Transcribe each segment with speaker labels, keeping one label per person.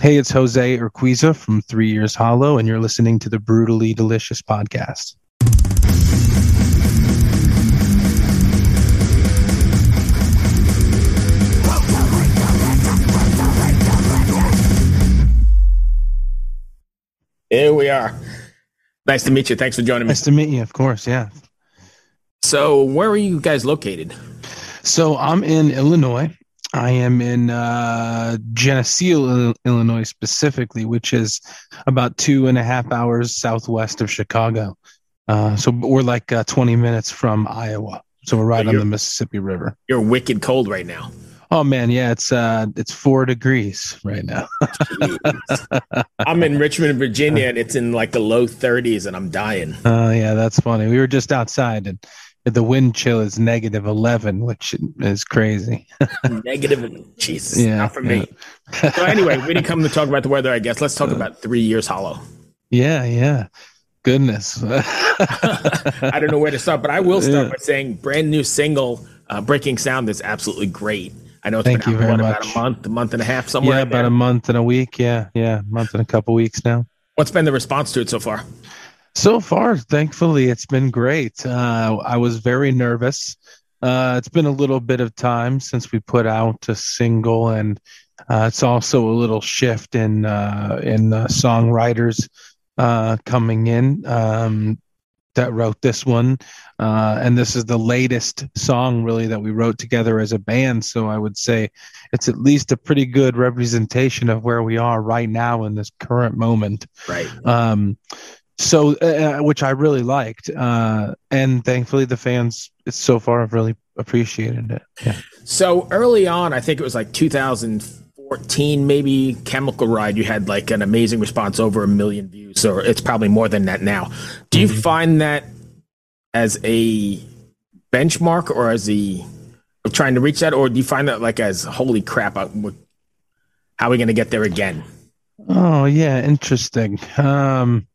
Speaker 1: Hey, it's Jose Urquiza from Three Years Hollow, and you're listening to the Brutally Delicious podcast.
Speaker 2: Here we are. Nice to meet you. Thanks for joining me.
Speaker 1: Nice to meet you, of course. Yeah.
Speaker 2: So, where are you guys located?
Speaker 1: So, I'm in Illinois. I am in uh, Geneseo, Illinois, specifically, which is about two and a half hours southwest of Chicago. Uh, so we're like uh, 20 minutes from Iowa. So we're right on the Mississippi River.
Speaker 2: You're wicked cold right now.
Speaker 1: Oh man, yeah, it's uh it's four degrees right now.
Speaker 2: I'm in Richmond, Virginia, and it's in like the low 30s, and I'm dying.
Speaker 1: Oh yeah, that's funny. We were just outside, and the wind chill is negative 11, which is crazy.
Speaker 2: negative, Jesus, yeah, not for yeah. me. so anyway, we didn't come to talk about the weather. I guess let's talk uh, about three years hollow.
Speaker 1: Yeah, yeah. Goodness.
Speaker 2: I don't know where to start, but I will start yeah. by saying brand new single, uh, Breaking Sound, is absolutely great. I know it's
Speaker 1: Thank
Speaker 2: been
Speaker 1: you very
Speaker 2: what,
Speaker 1: much.
Speaker 2: about a month, a month and a half, somewhere.
Speaker 1: Yeah, about
Speaker 2: there.
Speaker 1: a month and a week. Yeah, yeah, month and a couple weeks now.
Speaker 2: What's been the response to it so far?
Speaker 1: So far, thankfully, it's been great. Uh, I was very nervous. Uh, it's been a little bit of time since we put out a single, and uh, it's also a little shift in uh, in songwriters uh, coming in. Um, that wrote this one. Uh, and this is the latest song, really, that we wrote together as a band. So I would say it's at least a pretty good representation of where we are right now in this current moment.
Speaker 2: Right.
Speaker 1: Um, so, uh, uh which I really liked. Uh, and thankfully, the fans so far have really appreciated it. Yeah.
Speaker 2: So early on, I think it was like 2014, maybe Chemical Ride, you had like an amazing response over a million views or it's probably more than that now. Do you mm-hmm. find that as a benchmark or as a trying to reach that, or do you find that like as holy crap, how are we going to get there again?
Speaker 1: Oh yeah, interesting. Um,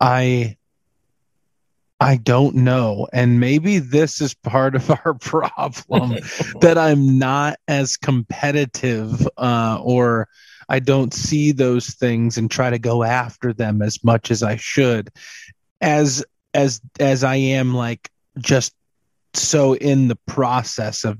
Speaker 1: I I don't know. And maybe this is part of our problem that I'm not as competitive uh, or I don't see those things and try to go after them as much as I should as as as I am like just so in the process of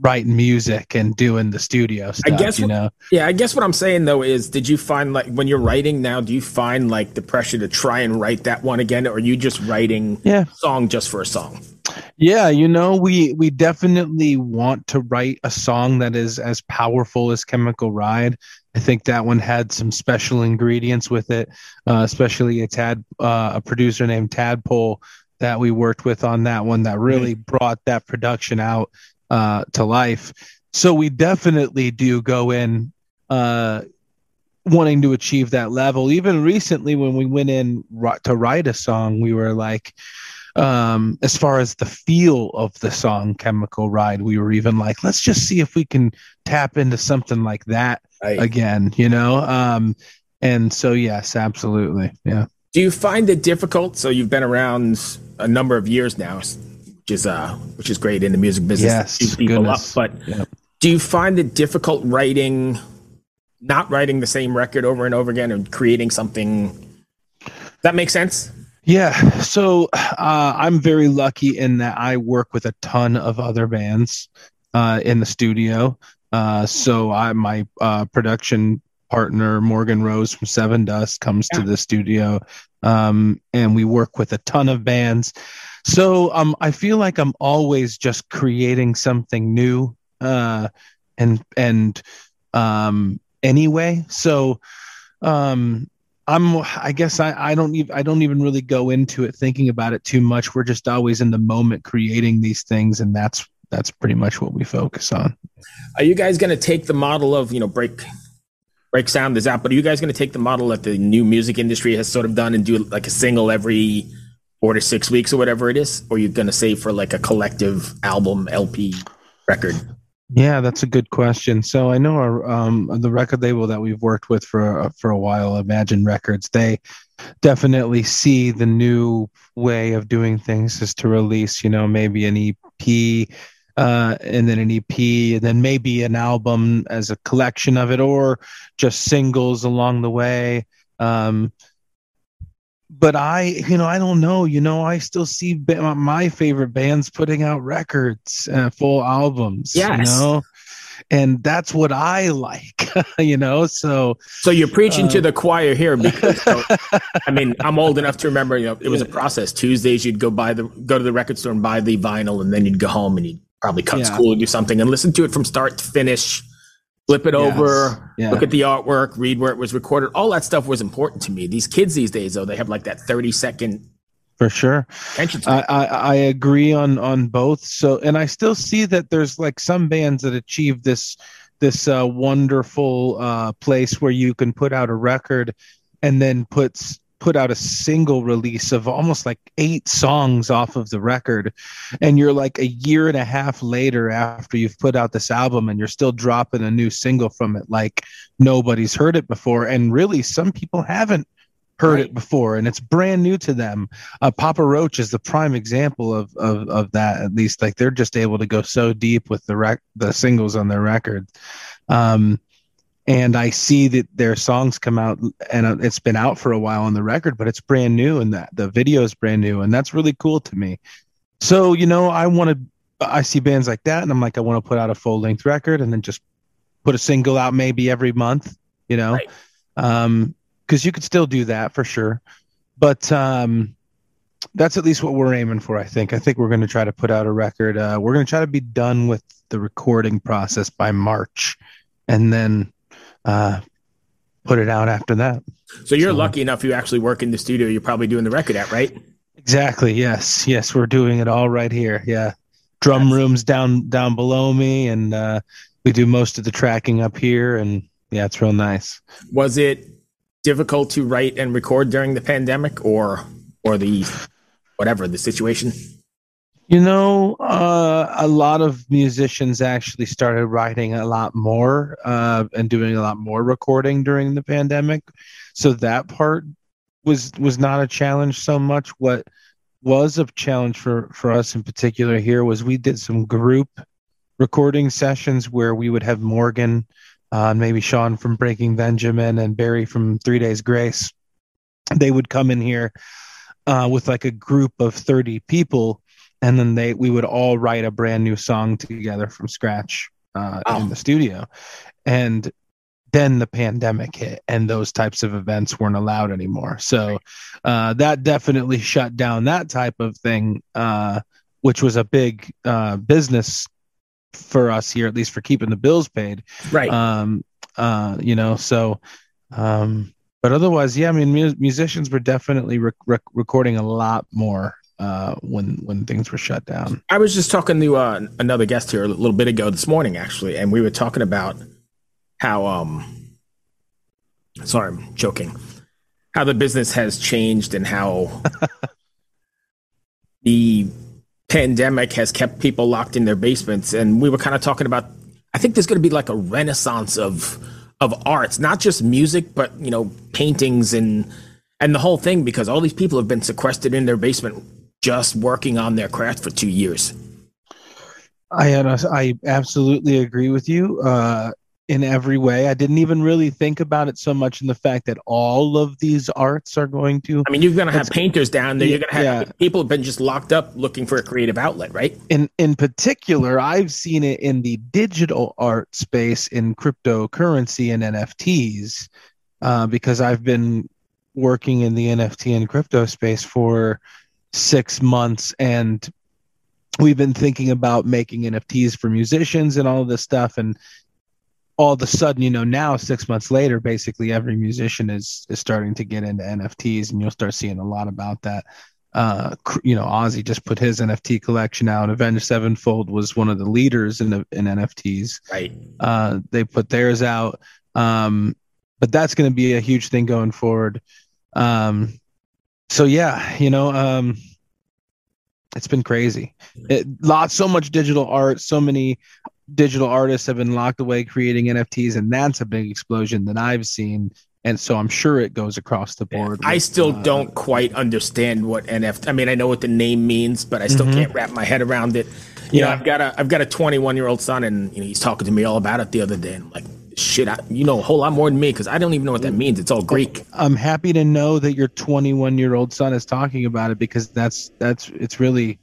Speaker 1: writing music and doing the studio stuff.
Speaker 2: I guess
Speaker 1: you know.
Speaker 2: Yeah, I guess what I'm saying though is, did you find like when you're writing now, do you find like the pressure to try and write that one again, or are you just writing
Speaker 1: yeah
Speaker 2: song just for a song?
Speaker 1: Yeah, you know, we we definitely want to write a song that is as powerful as Chemical Ride. I think that one had some special ingredients with it, uh, especially a tad uh, a producer named Tadpole that we worked with on that one that really mm-hmm. brought that production out uh, to life. So we definitely do go in uh, wanting to achieve that level. Even recently, when we went in to write a song, we were like, um, as far as the feel of the song Chemical Ride, we were even like, let's just see if we can tap into something like that right. again, you know? Um, and so, yes, absolutely. Yeah.
Speaker 2: Do you find it difficult? So you've been around a number of years now, which is uh, which is great in the music business.
Speaker 1: Yes, people up,
Speaker 2: but yep. do you find it difficult writing, not writing the same record over and over again, and creating something? That makes sense.
Speaker 1: Yeah, so uh, I'm very lucky in that I work with a ton of other bands uh, in the studio. Uh, so I my uh, production partner Morgan Rose from Sevendust comes yeah. to the studio, um, and we work with a ton of bands. So um, I feel like I'm always just creating something new, uh, and and um, anyway. So um, I'm I guess I, I don't even I don't even really go into it thinking about it too much. We're just always in the moment creating these things and that's that's pretty much what we focus on.
Speaker 2: Are you guys gonna take the model of, you know, break break sound is out, but are you guys gonna take the model that the new music industry has sort of done and do like a single every four to six weeks or whatever it is? Or are you gonna save for like a collective album LP record?
Speaker 1: Yeah, that's a good question. So I know our um, the record label that we've worked with for for a while, Imagen Records, they definitely see the new way of doing things is to release, you know, maybe an EP uh, and then an EP, and then maybe an album as a collection of it, or just singles along the way. Um, but I, you know, I don't know. You know, I still see ba- my favorite bands putting out records, uh, full albums.
Speaker 2: Yes.
Speaker 1: You know, and that's what I like. you know, so
Speaker 2: so you're preaching uh, to the choir here because so, I mean I'm old enough to remember. You know, it was a process. Tuesdays you'd go buy the go to the record store and buy the vinyl, and then you'd go home and you'd probably cut yeah. school and do something and listen to it from start to finish flip it yes. over, yeah. look at the artwork, read where it was recorded. All that stuff was important to me. These kids these days, though, they have like that 30 second.
Speaker 1: For sure. I, I, I agree on, on both. So, and I still see that there's like some bands that achieve this, this uh, wonderful uh, place where you can put out a record and then puts put out a single release of almost like eight songs off of the record and you're like a year and a half later after you've put out this album and you're still dropping a new single from it like nobody's heard it before and really some people haven't heard right. it before and it's brand new to them uh, papa roach is the prime example of, of of that at least like they're just able to go so deep with the rec- the singles on their record um and I see that their songs come out and uh, it's been out for a while on the record, but it's brand new and that the video is brand new and that's really cool to me. So, you know, I want to, I see bands like that and I'm like, I want to put out a full length record and then just put a single out maybe every month, you know, right. um, cause you could still do that for sure. But, um, that's at least what we're aiming for. I think. I think we're going to try to put out a record. Uh, we're going to try to be done with the recording process by March, and then uh, put it out after that.
Speaker 2: So you're so, lucky enough you actually work in the studio you're probably doing the record at, right?
Speaker 1: Exactly. Yes. Yes, we're doing it all right here. Yeah. Drum yes. rooms down down below me and uh, we do most of the tracking up here and yeah, it's real nice.
Speaker 2: Was it difficult to write and record during the pandemic or or the whatever the situation?
Speaker 1: You know, uh, a lot of musicians actually started writing a lot more uh, and doing a lot more recording during the pandemic. So that part was was not a challenge so much. What was a challenge for for us in particular here was we did some group recording sessions where we would have Morgan, uh, maybe Shaun from Breaking Benjamin, and Barry from Three Days Grace. They would come in here uh, with like a group of thirty people and then they we would all write a brand new song together from scratch uh, wow. in the studio. And then the pandemic hit and those types of events weren't allowed anymore. So uh, that definitely shut down that type of thing uh, which was a big uh, business for us here at least for keeping the bills paid.
Speaker 2: Right.
Speaker 1: Um, uh, you know so um, but otherwise yeah i mean mu- musicians were definitely rec- rec- recording a lot more uh, when when things were shut down.
Speaker 2: I was just talking to uh, another guest here a little bit ago this morning, actually, and we were talking about how um, sorry, I'm joking, how the business has changed and how the pandemic has kept people locked in their basements, and we were kind of talking about. I think there's going to be like a renaissance of of arts, not just music, but you know, paintings and and the whole thing because all these people have been sequestered in their basement just working on their craft for two years.
Speaker 1: I I absolutely agree with you uh, in every way. I didn't even really think about it so much in the fact that all of these arts are going to.
Speaker 2: I mean, you're going to have painters down there. You're going to have yeah. people have been just locked up looking for a creative outlet, right?
Speaker 1: In in particular, I've seen it in the digital art space in cryptocurrency and NFTs uh, because I've been working in the NFT and crypto space for six months and we've been thinking about making nfts for musicians and all of this stuff and all of a sudden you know now six months later basically every musician is is starting to get into nfts and you'll start seeing a lot about that. Uh you know ozzy just put his nft collection out. Avenged sevenfold was one of the leaders in, in nfts
Speaker 2: right.
Speaker 1: Uh they put theirs out. Um but that's going to be a huge thing going forward. Um so yeah, you know, um, it's been crazy. It, lots, so much digital art, so many digital artists have been locked away creating NFTs, and that's a big explosion that I've seen. And so I'm sure it goes across the board.
Speaker 2: I still uh, don't quite understand what NFT. I mean, I know what the name means, but I still mm-hmm. can't wrap my head around it. You yeah. know, I've got a I've got a 21 year old son, and you know, he's talking to me all about it the other day. And I'm like, shit, I, you know a whole lot more than me because I don't even know what that means. It's all Greek.
Speaker 1: I'm happy to know that your 21 year old son is talking about it because that's that's it's really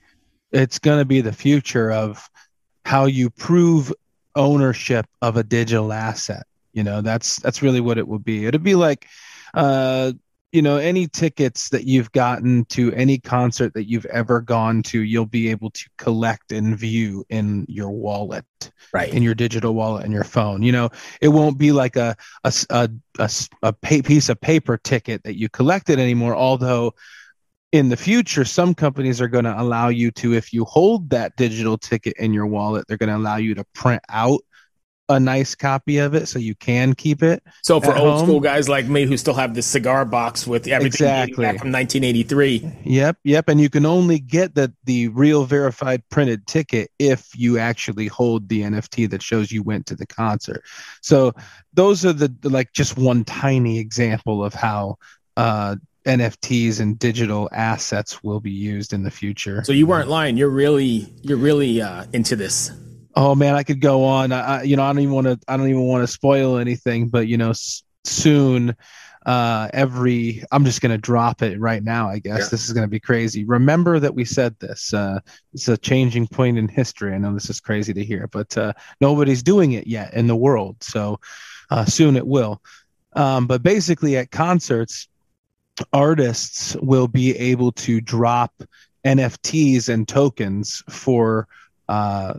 Speaker 1: it's going to be the future of how you prove ownership of a digital asset. You know, that's that's really what it will be. It'll be like uh you know any tickets that you've gotten to any concert that you've ever gone to you'll be able to collect and view in your wallet
Speaker 2: right.
Speaker 1: in your digital wallet and your phone. You know it won't be like a a, a, a, a piece of paper ticket that you collected anymore although in the future some companies are going to allow you to if you hold that digital ticket in your wallet they're going to allow you to print out a nice copy of it so you can keep it.
Speaker 2: So for old home. school guys like me who still have this cigar box with everything exactly. from 1983.
Speaker 1: Yep, yep, and you can only get the the real verified printed ticket if you actually hold the NFT that shows you went to the concert. So those are the like just one tiny example of how uh NFTs and digital assets will be used in the future.
Speaker 2: So you weren't lying. You're really you're really uh, into this.
Speaker 1: Oh man, I could go on. I, you know, I don't even want to. I don't even want to spoil anything, but you know, s- soon, uh, every. I'm just gonna drop it right now. I guess yeah. this is gonna be crazy. Remember that we said this. Uh, it's a changing point in history. I know this is crazy to hear, but uh, nobody's doing it yet in the world. So uh, soon it will. Um, but basically, at concerts, artists will be able to drop NFTs and tokens for uh,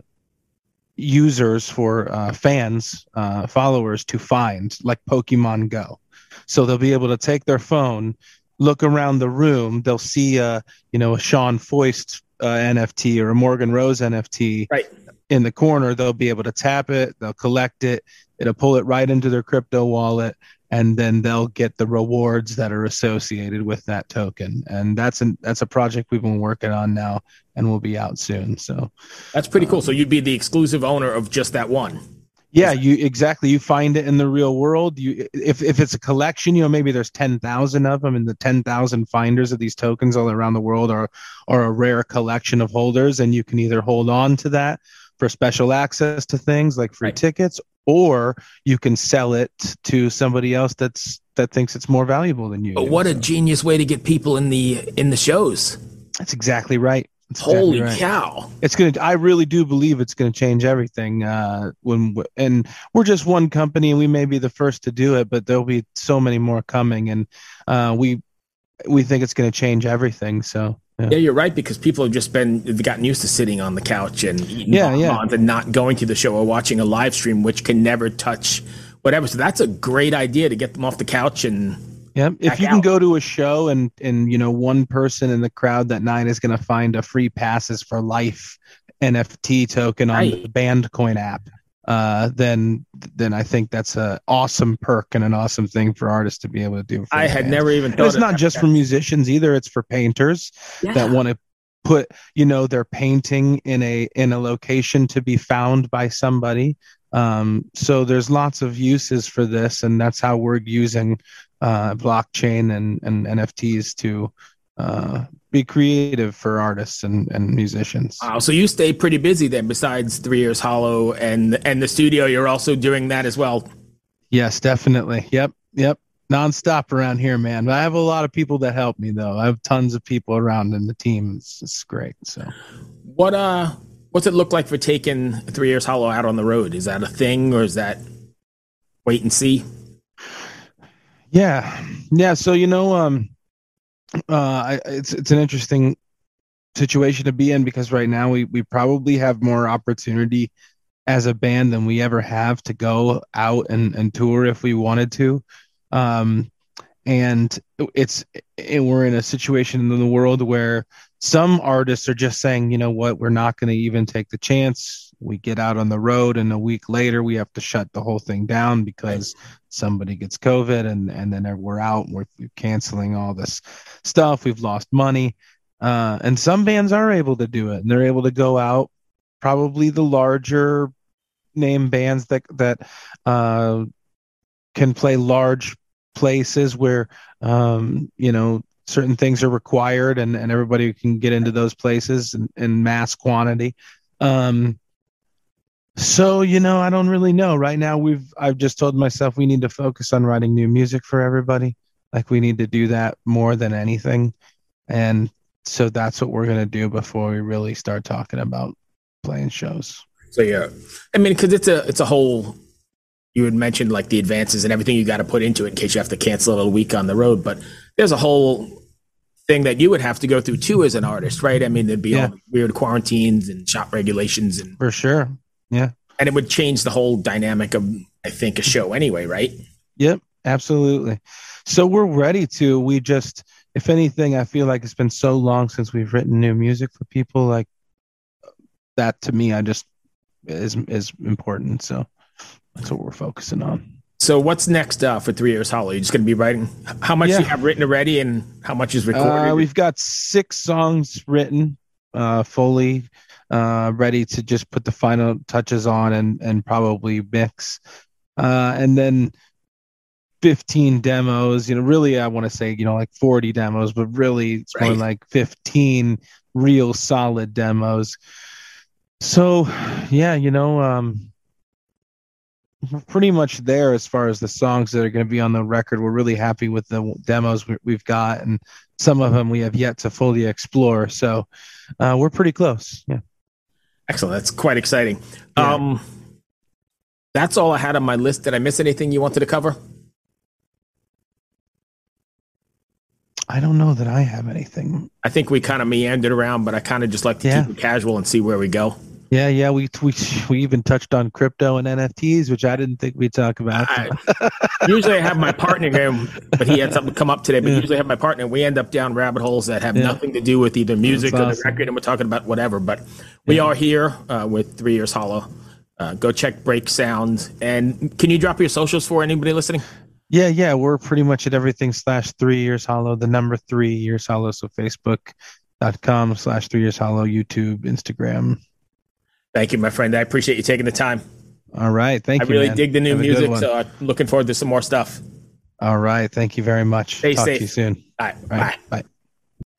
Speaker 1: users for uh, fans uh, followers to find like pokemon go so they'll be able to take their phone look around the room they'll see a you know a Shaun Foist uh, nft or a morgan rose nft
Speaker 2: right.
Speaker 1: In the corner they'll be able to tap it they'll collect it it'll pull it right into their crypto wallet and then they'll get the rewards that are associated with that token. And that's an that's a project we've been working on now and will be out soon so.
Speaker 2: That's pretty cool. Um, so you'd be the exclusive owner of just that one?
Speaker 1: Yeah you exactly. You find it in the real world. You if, if it's a collection you know maybe there's 10,000 of them and the 10,000 finders of these tokens all around the world are are a rare collection of holders and you can either hold on to that for special access to things like free right. tickets or you can sell it to somebody else that's that thinks it's more valuable than you.
Speaker 2: But what so. a genius way to get people in the in the shows.
Speaker 1: That's exactly right. That's
Speaker 2: Holy
Speaker 1: exactly
Speaker 2: right. cow!
Speaker 1: It's gonna. I really do believe it's gonna change everything. Uh, when and we're just one company, and we may be the first to do it, but there'll be so many more coming, and uh, we we think it's gonna change everything. So
Speaker 2: yeah. yeah. you're right because people have just been gotten used to sitting on the couch and eating yeah, yeah. and not going to the show or watching a live stream, which can never touch whatever. So that's a great idea to get them off the couch and
Speaker 1: yeah. If you out. can go to a show and and you know one person in the crowd that night is going to find a free passes for life NFT token on right. the Bandcoin app uh, then then I think that's an awesome perk and an awesome thing for artists to be able to do.
Speaker 2: I had never even thought.
Speaker 1: it's not just for musicians either; it's for painters yeah. that want to put you know their painting in a in a location to be found by somebody. Um, so there's lots of uses for this, and that's how we're using uh, blockchain and, and NFTs to uh, be creative for artists and, and musicians.
Speaker 2: Wow, so you stay pretty busy then. Besides Three Years Hollow and and the studio, you're also doing that as well.
Speaker 1: Yes, definitely. Yep, yep. Nonstop around here, man. I have a lot of people that help me though. I have tons of people around in the team. It's, it's great. So,
Speaker 2: what uh, what's it look like for taking Three Years Hollow out on the road? Is that a thing, or is that wait and see?
Speaker 1: Yeah, yeah. So you know, um, uh, it's it's an interesting situation to be in because right now we we probably have more opportunity as a band than we ever have to go out and, and tour if we wanted to. Um, and it's and we're in a situation in the world where some artists are just saying, you know what, we're not going to even take the chance. We get out on the road, and a week later, we have to shut the whole thing down because somebody gets COVID, and and then we're out. We're, we're canceling all this stuff. We've lost money, uh, and some bands are able to do it, and they're able to go out. Probably the larger name bands that that uh, can play large places where um, you know certain things are required and, and everybody can get into those places in, in mass quantity. Um, so you know, I don't really know. Right now, we've I've just told myself we need to focus on writing new music for everybody. Like we need to do that more than anything, and so that's what we're gonna do before we really start talking about playing shows.
Speaker 2: So yeah, I mean, because it's a it's a whole. You had mentioned like the advances and everything you got to put into it in case you have to cancel it a week on the road, but there's a whole thing that you would have to go through too as an artist, right? I mean, there'd be yeah. all weird quarantines and shop regulations and
Speaker 1: for sure, yeah,
Speaker 2: and it would change the whole dynamic of I think a show anyway, right?
Speaker 1: Yep, absolutely. So we're ready to. We just, if anything, I feel like it's been so long since we've written new music for people. Like that to me, I just is is important. So that's what we're focusing on.
Speaker 2: So what's next uh, for Three Years Hollow? You're just going to be writing. How much yeah. you have written already, and how much is recorded?
Speaker 1: Uh, we've got six songs written, uh, fully uh, ready to just put the final touches on and and probably mix, uh, and then 15 demos. You know, really, I want to say you know like 40 demos, but really it's right. more like 15 real solid demos. So, yeah, you know, um, we're pretty much there as far as the songs that are going to be on the record. We're really happy with the demos we, have got, and some of them we have yet to fully explore. So, uh, we're pretty close. Yeah.
Speaker 2: Excellent. That's quite exciting. Yeah. Um, that's all I had on my list. Did I miss anything you wanted to cover?
Speaker 1: I don't know that I have anything.
Speaker 2: I think we kind of meandered around, but I kind of just like to yeah. keep it casual and see where we go.
Speaker 1: Yeah, yeah, we we we even touched on crypto and NFTs, which I didn't think we'd talk about. I,
Speaker 2: usually, I have my partner here, but he had something come up today. But yeah. usually, I have my partner. We end up down rabbit holes that have yeah. nothing to do with either music That's or awesome. the record, and we're talking about whatever. But we yeah. are here uh, with Three Years Hollow. Uh, go check Break Sound, and can you drop your socials for anybody listening?
Speaker 1: Yeah, yeah, we're pretty much at everything slash Three Years Hollow. The number Three Years Hollow. So Facebook.com slash Three Years Hollow, YouTube, Instagram
Speaker 2: Thank you, my friend. I appreciate you taking the time.
Speaker 1: All right. Thank
Speaker 2: I
Speaker 1: you.
Speaker 2: I really
Speaker 1: man.
Speaker 2: dig the new Have music, so I'm looking forward to some more stuff.
Speaker 1: All right. Thank you very much.
Speaker 2: Stay
Speaker 1: Talk
Speaker 2: safe.
Speaker 1: to you soon.
Speaker 2: All right. Bye.
Speaker 1: Bye.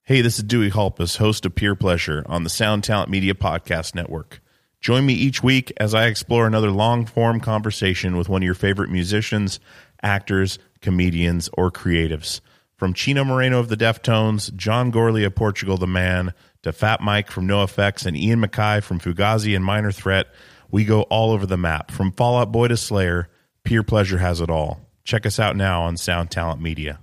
Speaker 3: Hey, this is Dewey Halpus, host of Peer Pleasure on the Sound Talent Media Podcast Network. Join me each week as I explore another long form conversation with one of your favorite musicians, actors, comedians, or creatives. From Chino Moreno of the Deftones, John Gourley of Portugal the Man, to Fat Mike from NOFX and Ian MacKaye from Fugazi and Minor Threat, we go all over the map. From Fall Out Boy to Slayer, Peer Pleasure has it all. Check us out now on Sound Talent Media.